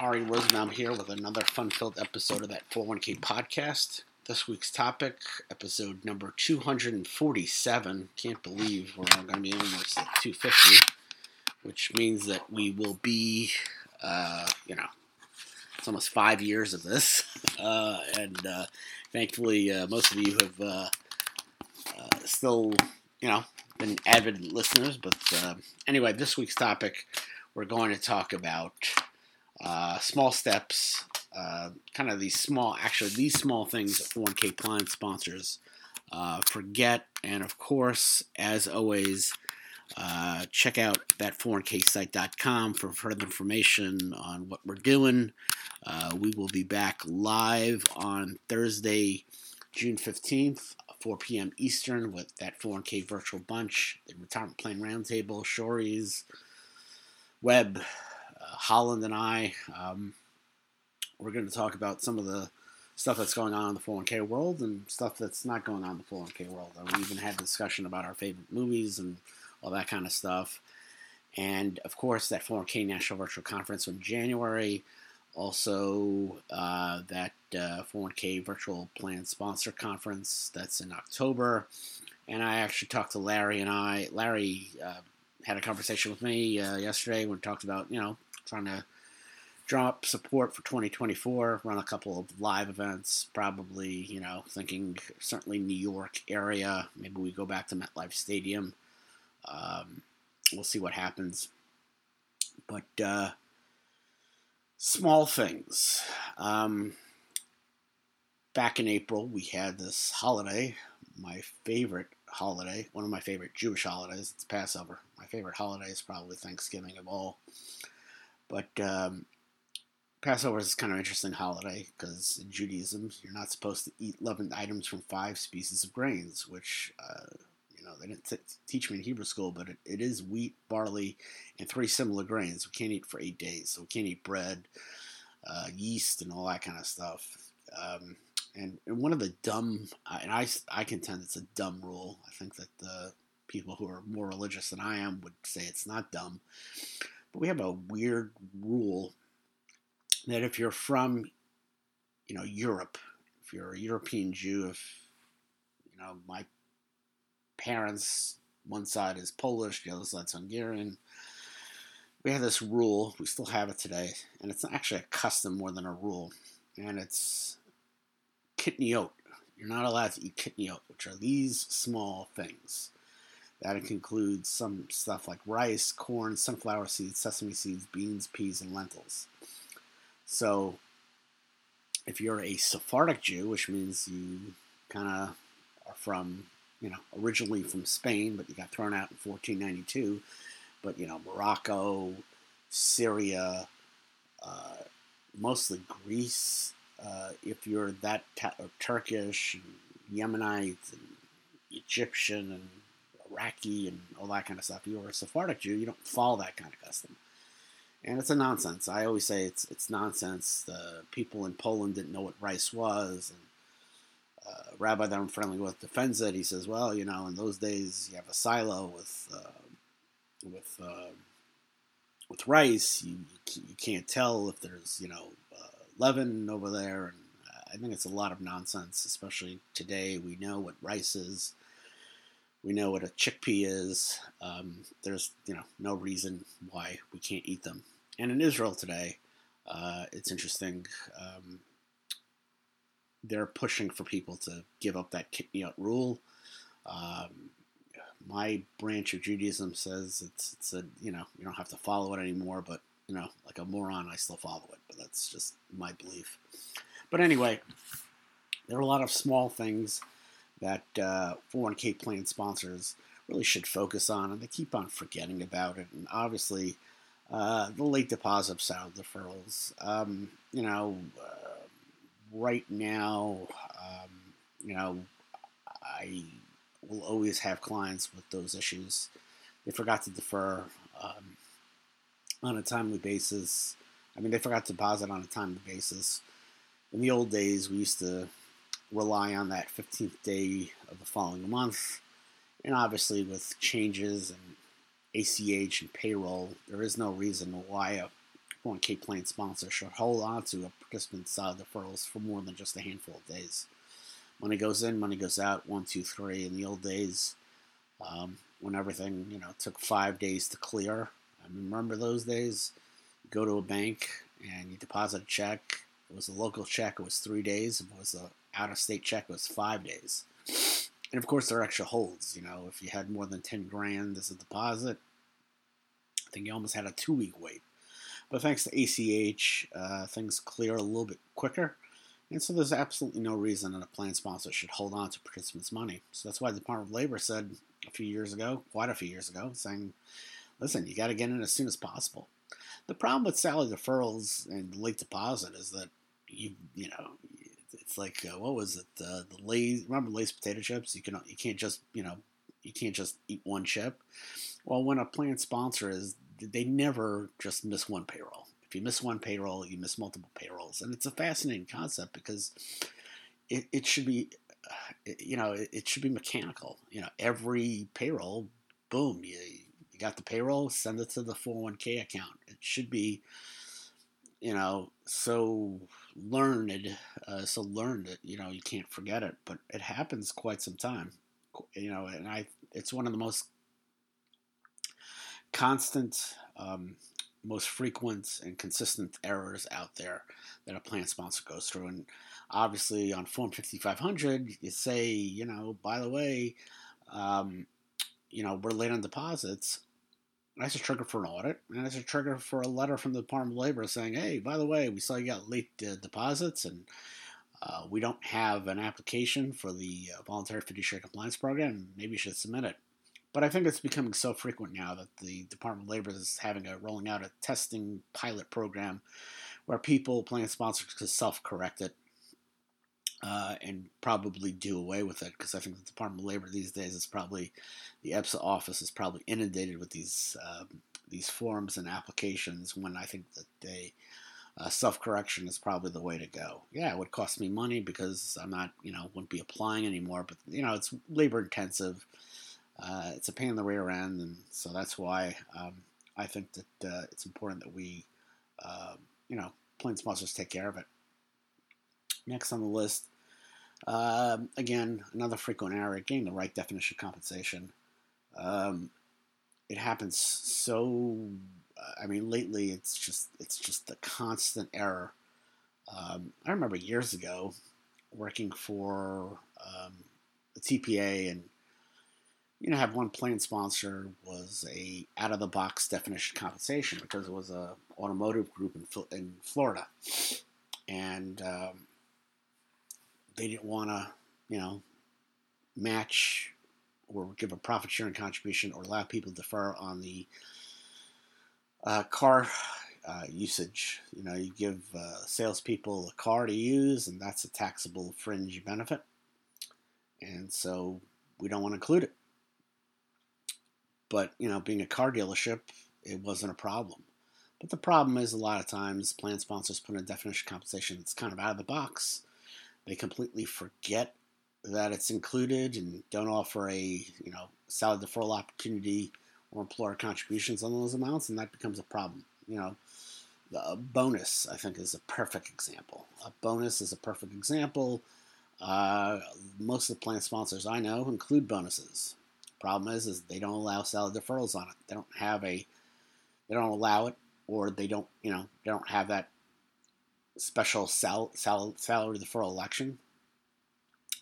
Ary Rosenbaum here with another fun filled episode of that 401k podcast. This week's topic, episode number 247. Can't believe we're going to be almost at 250, which means that we will be, uh, you know, it's almost five years of this. Uh, and uh, thankfully, uh, most of you have uh, uh, still, you know, been avid listeners. But anyway, this week's topic, we're going to talk about uh, small steps, uh, kind of these small, actually, these small things that 401k client sponsors uh, forget. And of course, as always, uh, check out that 401ksite.com for further information on what we're doing. Uh, we will be back live on Thursday, June 15th, 4 p.m. Eastern, with that 401k virtual bunch, the retirement plan roundtable, Shorey's, Webb, Holland and I, um, we're going to talk about some of the stuff that's going on in the 401k world and stuff that's not going on in the 401k world. And we even had a discussion about our favorite movies and all that kind of stuff. And of course, that 401k National Virtual Conference in January. Also, uh, that uh, 401k Virtual Plan Sponsor Conference that's in October. And I actually talked to Larry and I. Larry uh, had a conversation with me uh, yesterday when we talked about, you know, trying to drop support for 2024, run a couple of live events, probably, you know, thinking certainly New York area. Maybe we go back to MetLife Stadium. Um, we'll see what happens. But uh, small things. Um, back in April, we had this holiday, my favorite holiday, one of my favorite Jewish holidays. It's Passover. My favorite holiday is probably Thanksgiving of all. But um, Passover is kind of interesting holiday because in Judaism, you're not supposed to eat leavened items from five species of grains, which, uh, you know, they didn't t- teach me in Hebrew school, but it, it is wheat, barley, and three similar grains. We can't eat for eight days, so we can't eat bread, uh, yeast, and all that kind of stuff. Um, and, and one of the dumb, and I, I contend it's a dumb rule. I think that the people who are more religious than I am would say it's not dumb but we have a weird rule that if you're from, you know, Europe, if you're a European Jew, if, you know, my parents, one side is Polish, the other side's Hungarian, we have this rule, we still have it today, and it's actually a custom more than a rule, and it's kitniot. You're not allowed to eat kitniot, which are these small things. That includes some stuff like rice, corn, sunflower seeds, sesame seeds, beans, peas, and lentils. So, if you're a Sephardic Jew, which means you kind of are from, you know, originally from Spain, but you got thrown out in 1492, but, you know, Morocco, Syria, uh, mostly Greece, uh, if you're that ta- Turkish, Yemenite, Egyptian, and Iraqi and all that kind of stuff. You're a Sephardic Jew, you don't follow that kind of custom. And it's a nonsense. I always say it's it's nonsense. The people in Poland didn't know what rice was, and uh, rabbi that I'm friendly with defends it. He says, "Well, you know, in those days you have a silo with uh, with uh, with rice. You you can't tell if there's you know uh, leaven over there." And I think it's a lot of nonsense, especially today. We know what rice is. We know what a chickpea is. Um, there's you know no reason why we can't eat them. And in Israel today, uh, it's interesting. Um, they're pushing for people to give up that kitniot rule. Um, my branch of Judaism says it's it's a you know you don't have to follow it anymore, but you know like a moron, I still follow it. But that's just my belief. But anyway, there are a lot of small things that uh, 401k plan sponsors really should focus on, and they keep on forgetting about it. And obviously, uh, the late deposit salary deferrals. Um, you know, uh, right now, um, you know, I will always have clients with those issues. They forgot to defer um, on a timely basis. I mean, they forgot to deposit on a timely basis. In the old days, we used to rely on that 15th day of the following month. And obviously, with changes and ACH and payroll, there is no reason why a 401k plan sponsor should hold on to a participant's uh, deferrals for more than just a handful of days. Money goes in, money goes out, one, two, three. In the old days, um, when everything you know took five days to clear, I remember those days. You go to a bank and you deposit a check. It was a local check. It was three days. It was a out-of-state check. Was five days. And of course, there are extra holds. You know, if you had more than ten grand as a deposit, I think you almost had a two-week wait. But thanks to ACH, uh, things clear a little bit quicker. And so there's absolutely no reason that a plan sponsor should hold on to participants' money. So that's why the Department of Labor said a few years ago, quite a few years ago, saying, listen, you got to get in as soon as possible. The problem with salary deferrals and late deposit is that you you know it's like uh, what was it uh, the Lay's remember Lay's potato chips you can you can't just you know you can't just eat one chip. Well, when a plan sponsor is they never just miss one payroll. If you miss one payroll, you miss multiple payrolls, and it's a fascinating concept because it, it should be, uh, you know, it, should be mechanical. You know, every payroll, boom, you, you got the payroll, send it to the 401k account. It should be, you know, so learned, uh, so learned that you know you can't forget it. But it happens quite some time, you know, and I, it's one of the most constant um, most frequent and consistent errors out there that a plan sponsor goes through. And obviously, on Form 5500, you say, you know, by the way, um, you know, we're late on deposits. That's a trigger for an audit, and that's a trigger for a letter from the Department of Labor saying, hey, by the way, we saw you got late uh, deposits, and uh, we don't have an application for the uh, Voluntary Fiduciary Compliance Program. Maybe you should submit it. But I think it's becoming so frequent now that the Department of Labor is having a rolling out a testing pilot program where people, plan sponsors, can self-correct it uh, and probably do away with it because I think the Department of Labor these days is probably the EBSA office is probably inundated with these uh, these forms and applications. When I think that they uh, self correction is probably the way to go. Yeah, it would cost me money because I'm not you know wouldn't be applying anymore, but you know it's labor intensive uh, it's a pain in the rear end, and so that's why um, I think that uh, it's important that we, uh, you know, plan sponsors take care of it. Next on the list, um, again, another frequent error, getting the right definition of compensation. Um, it happens so. I mean, lately it's just it's just a constant error. Um, I remember years ago working for um, the TPA and you know, have one plan sponsor was a out of the box definition compensation because it was a automotive group in in Florida, and um, they didn't want to, you know, match or give a profit sharing contribution or allow people to defer on the uh, car uh, usage. You know, you give uh, salespeople a car to use, and that's a taxable fringe benefit, and so we don't want to include it. But, you know, being a car dealership, it wasn't a problem. But the problem is a lot of times plan sponsors put in a definition of compensation that's kind of out of the box. They completely forget that it's included and don't offer a, you know, salary deferral opportunity or employer contributions on those amounts, and that becomes a problem. You know, the bonus, I think, is a perfect example. A bonus is a perfect example. Uh, most of the plan sponsors I know include bonuses. Problem is, is they don't allow salary deferrals on it. They don't have a, they don't allow it, or they don't, you know, they don't have that special sal, sal, salary deferral election,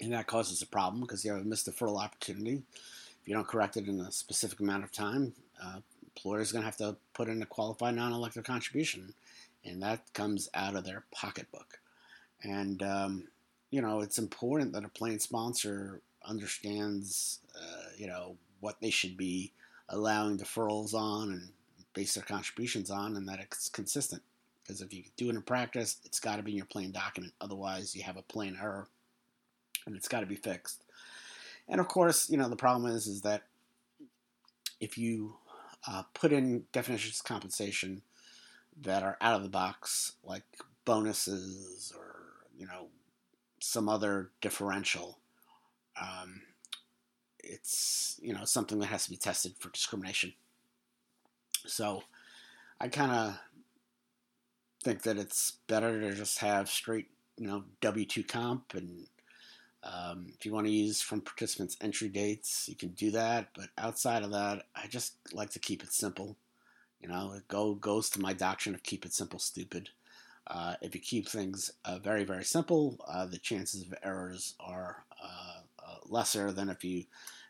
and that causes a problem because you have a missed deferral opportunity. If you don't correct it in a specific amount of time, uh, employers going to have to put in a qualified non-elective contribution, and that comes out of their pocketbook. And um, you know, it's important that a plan sponsor understands, uh, you know, what they should be allowing deferrals on and base their contributions on, and that it's consistent. Because if you do it in practice, it's got to be in your plan document. Otherwise, you have a plain error, and it's got to be fixed. And of course, you know the problem is is that if you uh, put in definitions of compensation that are out of the box, like bonuses or you know some other differential, um, it's you know something that has to be tested for discrimination. So I kind of think that it's better to just have straight, you know, W two comp, and um, if you want to use from participants' entry dates, you can do that. But outside of that, I just like to keep it simple. You know, it go goes to my doctrine of keep it simple, stupid. Uh, if you keep things uh, very, very simple, uh, the chances of errors are uh, uh, lesser than if you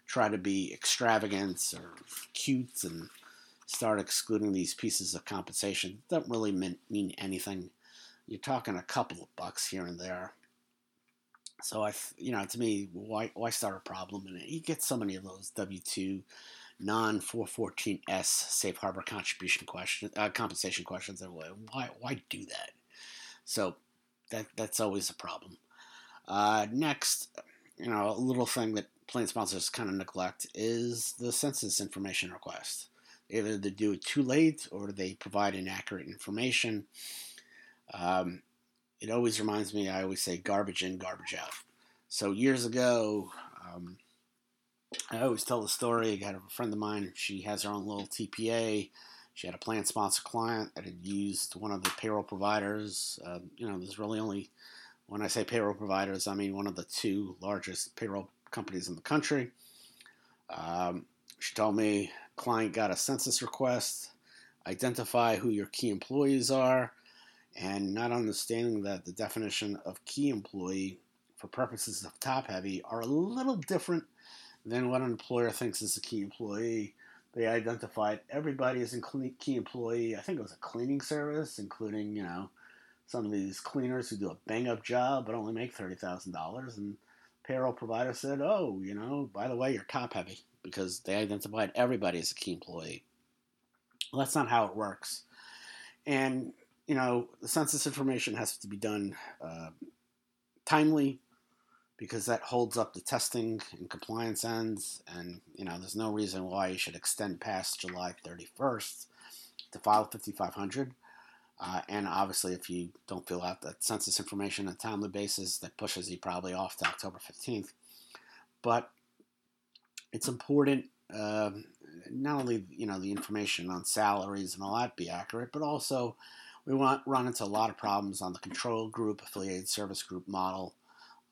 try to be extravagant or cute and start excluding these pieces of compensation. It doesn't really mean, mean anything. You're talking a couple of bucks here and there. So I, you know, to me, why why start a problem? And you get so many of those W two non 414s safe harbor contribution question uh, compensation questions. Why why do that? So that that's always a problem. Uh, next, you know, a little thing that plan sponsors kind of neglect is the census information request. Either they do it too late or they provide inaccurate information. Um, it always reminds me, I always say garbage in, garbage out. So years ago, um, I always tell the story. I got a friend of mine, she has her own little TPA. She had a plan sponsor client that had used one of the payroll providers. Uh, you know, there's really only, when I say payroll providers, I mean one of the two largest payroll companies in the country. Um, she told me client got a census request, identify who your key employees are, and not understanding that the definition of key employee for purposes of top heavy are a little different than what an employer thinks is a key employee. They identified everybody as a key employee. I think it was a cleaning service, including, you know, some of these cleaners who do a bang up job but only make $30,000. And payroll provider said, oh, you know, by the way, you're top heavy because they identified everybody as a key employee. Well, that's not how it works. And, you know, the census information has to be done uh, timely because that holds up the testing and compliance ends. And, you know, there's no reason why you should extend past July 31st to file 5500. Uh, and obviously, if you don't fill out that census information on a timely basis, that pushes you probably off to October 15th. But it's important uh, not only you know the information on salaries and all that be accurate, but also we want run into a lot of problems on the control group, affiliated service group model.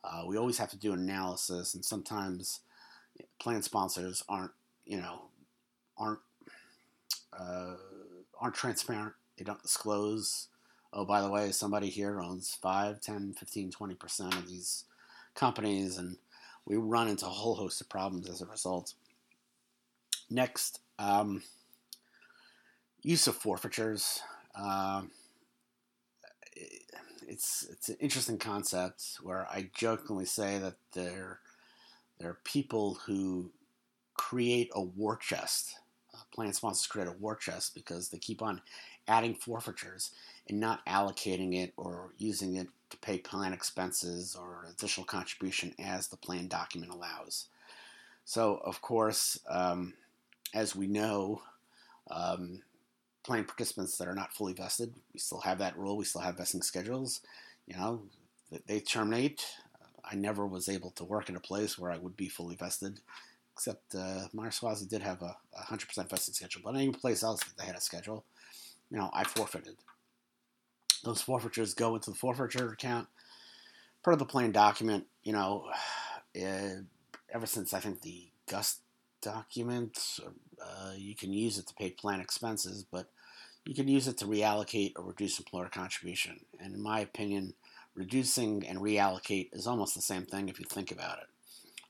Uh, we always have to do analysis, and sometimes plan sponsors aren't you know aren't uh, aren't transparent they don't disclose, oh, by the way, somebody here owns 5, 10, 15, 20% of these companies, and we run into a whole host of problems as a result. Next, um, use of forfeitures. Uh, it's it's an interesting concept where I jokingly say that there there are people who create a war chest. Uh, plan sponsors create a war chest because they keep on adding forfeitures and not allocating it or using it to pay plan expenses or additional contribution as the plan document allows. So, of course, um, as we know, um, plan participants that are not fully vested, we still have that rule. We still have vesting schedules. You know, they terminate. I never was able to work in a place where I would be fully vested, except uh, Myers did have a, a 100% vesting schedule. But any place else that they had a schedule, you know, I forfeited. Those forfeitures go into the forfeiture account. Part of the plan document, you know, uh, ever since I think the GUST document, uh, you can use it to pay plan expenses, but you can use it to reallocate or reduce employer contribution. And in my opinion, reducing and reallocate is almost the same thing if you think about it.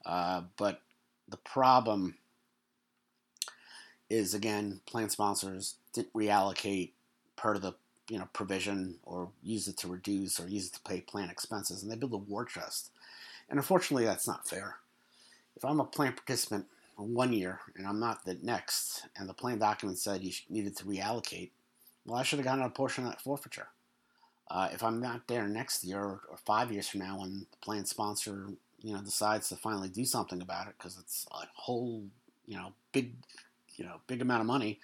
Uh, but the problem is again, plan sponsors didn't reallocate part of the you know provision or use it to reduce or use it to pay plan expenses, and they build a war chest. And unfortunately, that's not fair. If I'm a plan participant one year and I'm not the next, and the plan document said you needed to reallocate, well, I should have gotten a portion of that forfeiture. Uh, if I'm not there next year or, or, five years from now, when the plan sponsor you know decides to finally do something about it because it's a whole you know big you know big amount of money,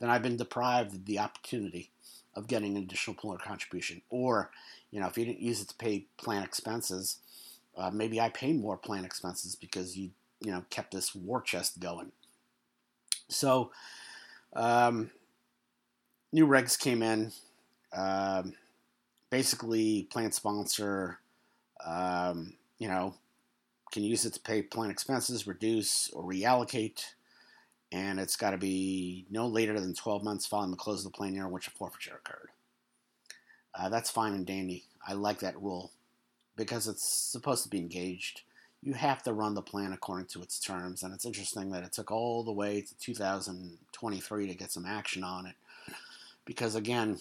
then I've been deprived of the opportunity of getting an additional employer contribution. Or, you know, if you didn't use it to pay plan expenses, uh, maybe I pay more plan expenses because you, you know, kept this war chest going. So, um, new regs came in. Um, basically, plan sponsor, um, you know, can use it to pay plan expenses, reduce or reallocate, and it's got to be no later than 12 months following the close of the plan year in which a forfeiture occurred. Uh, that's fine and dandy. I like that rule because it's supposed to be engaged. You have to run the plan according to its terms, and it's interesting that it took all the way to 2023 to get some action on it. Because again,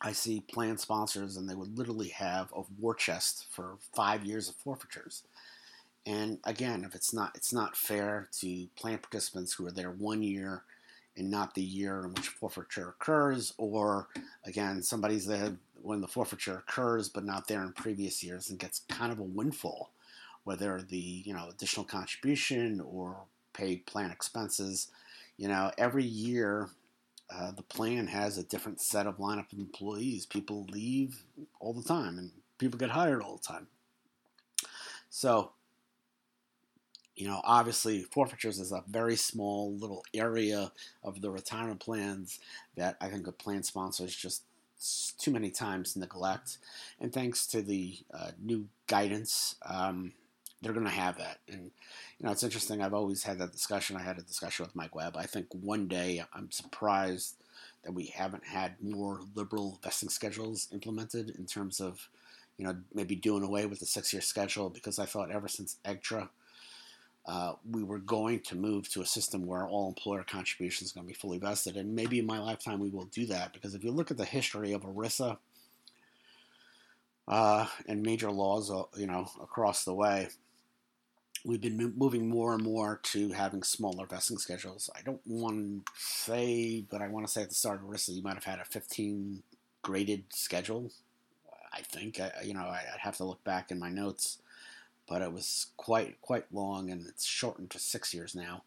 I see plan sponsors, and they would literally have a war chest for five years of forfeitures. And again, if it's not, it's not fair to plan participants who are there one year and not the year in which forfeiture occurs, or again, somebody's there when the forfeiture occurs but not there in previous years and gets kind of a windfall, whether the you know additional contribution or paid plan expenses. You know, every year uh, the plan has a different set of lineup of employees. People leave all the time, and people get hired all the time. So you know, obviously, forfeitures is a very small little area of the retirement plans that I think the plan sponsors just too many times neglect. And thanks to the uh, new guidance, um, they're going to have that. And, you know, it's interesting. I've always had that discussion. I had a discussion with Mike Webb. I think one day I'm surprised that we haven't had more liberal vesting schedules implemented in terms of, you know, maybe doing away with the six year schedule because I thought ever since EGTRRA uh, we were going to move to a system where all employer contributions are going to be fully vested. And maybe in my lifetime we will do that because if you look at the history of ERISA uh, and major laws, uh, you know, across the way, we've been moving more and more to having smaller vesting schedules. I don't want to say, but I want to say at the start of ERISA, you might have had a 15 graded schedule. I think, I, you know, I'd have to look back in my notes but it was quite quite long, and it's shortened to six years now.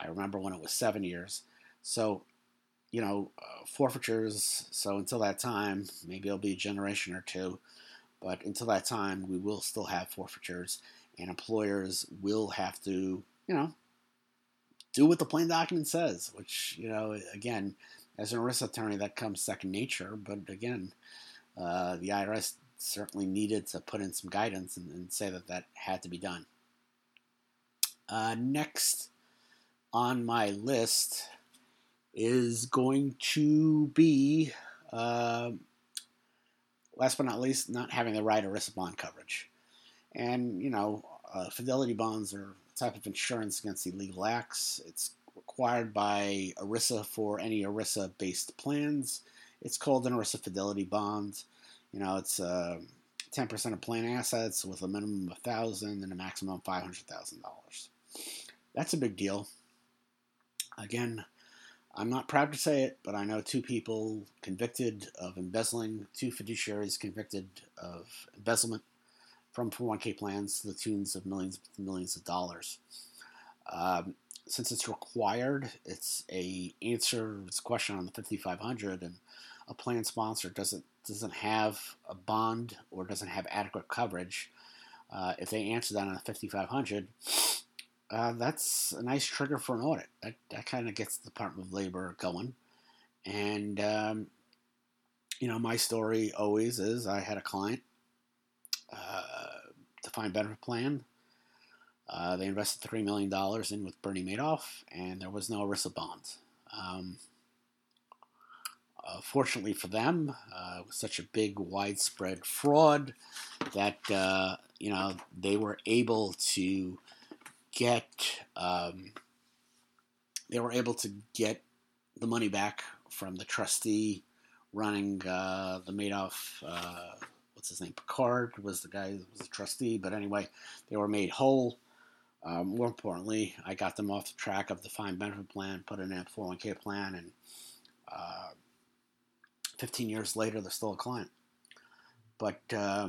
I remember when it was seven years. So, you know, uh, forfeitures. So until that time, maybe it'll be a generation or two, but until that time, we will still have forfeitures, and employers will have to, you know, do what the plain document says. Which, you know, again, as an ERISA attorney, that comes second nature. But again, uh, the IRS certainly needed to put in some guidance and, and say that that had to be done. Uh, next on my list is going to be, uh, last but not least, not having the right ERISA bond coverage. And, you know, uh, fidelity bonds are a type of insurance against illegal acts. It's required by ERISA for any ERISA based plans. It's called an ERISA fidelity bond. You know, it's uh, 10% of plan assets with a minimum of 1000 and a maximum of $500,000. That's a big deal. Again, I'm not proud to say it, but I know two people convicted of embezzling, two fiduciaries convicted of embezzlement from 401k plans to the tunes of millions millions of dollars. Um, since it's required, it's a answer. It's a question on the 5500, and a plan sponsor doesn't doesn't have a bond or doesn't have adequate coverage, uh, if they answer that on a 5500, uh, that's a nice trigger for an audit. That, that kind of gets the Department of Labor going. And, um, you know, my story always is I had a client, uh, defined benefit plan. Uh, they invested $3 million in with Bernie Madoff, and there was no ERISA bond. Um, uh, fortunately for them, uh, such a big, widespread fraud that uh, you know they were able to get um, they were able to get the money back from the trustee running uh, the Madoff. Uh, what's his name? Picard was the guy who was the trustee. But anyway, they were made whole. Um, more importantly, I got them off the track of the fine benefit plan, put in a 401k plan, and uh, 15 years later, they're still a client. But uh,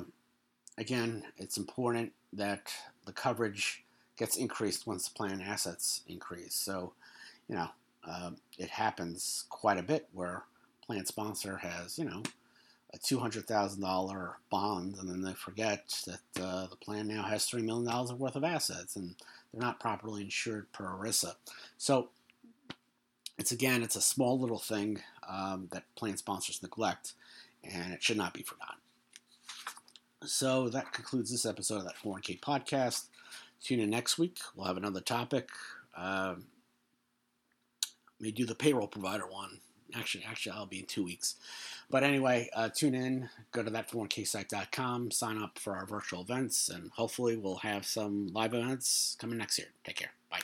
again, it's important that the coverage gets increased once the plan assets increase. So, you know, uh, it happens quite a bit where plan sponsor has, you know, a $200,000 bond, and then they forget that uh, the plan now has $3 million worth of assets, and they're not properly insured per ERISA. So, it's again, it's a small little thing um, that plan sponsors neglect, and it should not be forgotten. So that concludes this episode of that 401k podcast. Tune in next week. We'll have another topic. Um, may do the payroll provider one. Actually, actually, I'll be in two weeks. But anyway, uh, tune in. Go to that401ksite.com. Sign up for our virtual events, and hopefully, we'll have some live events coming next year. Take care. Bye.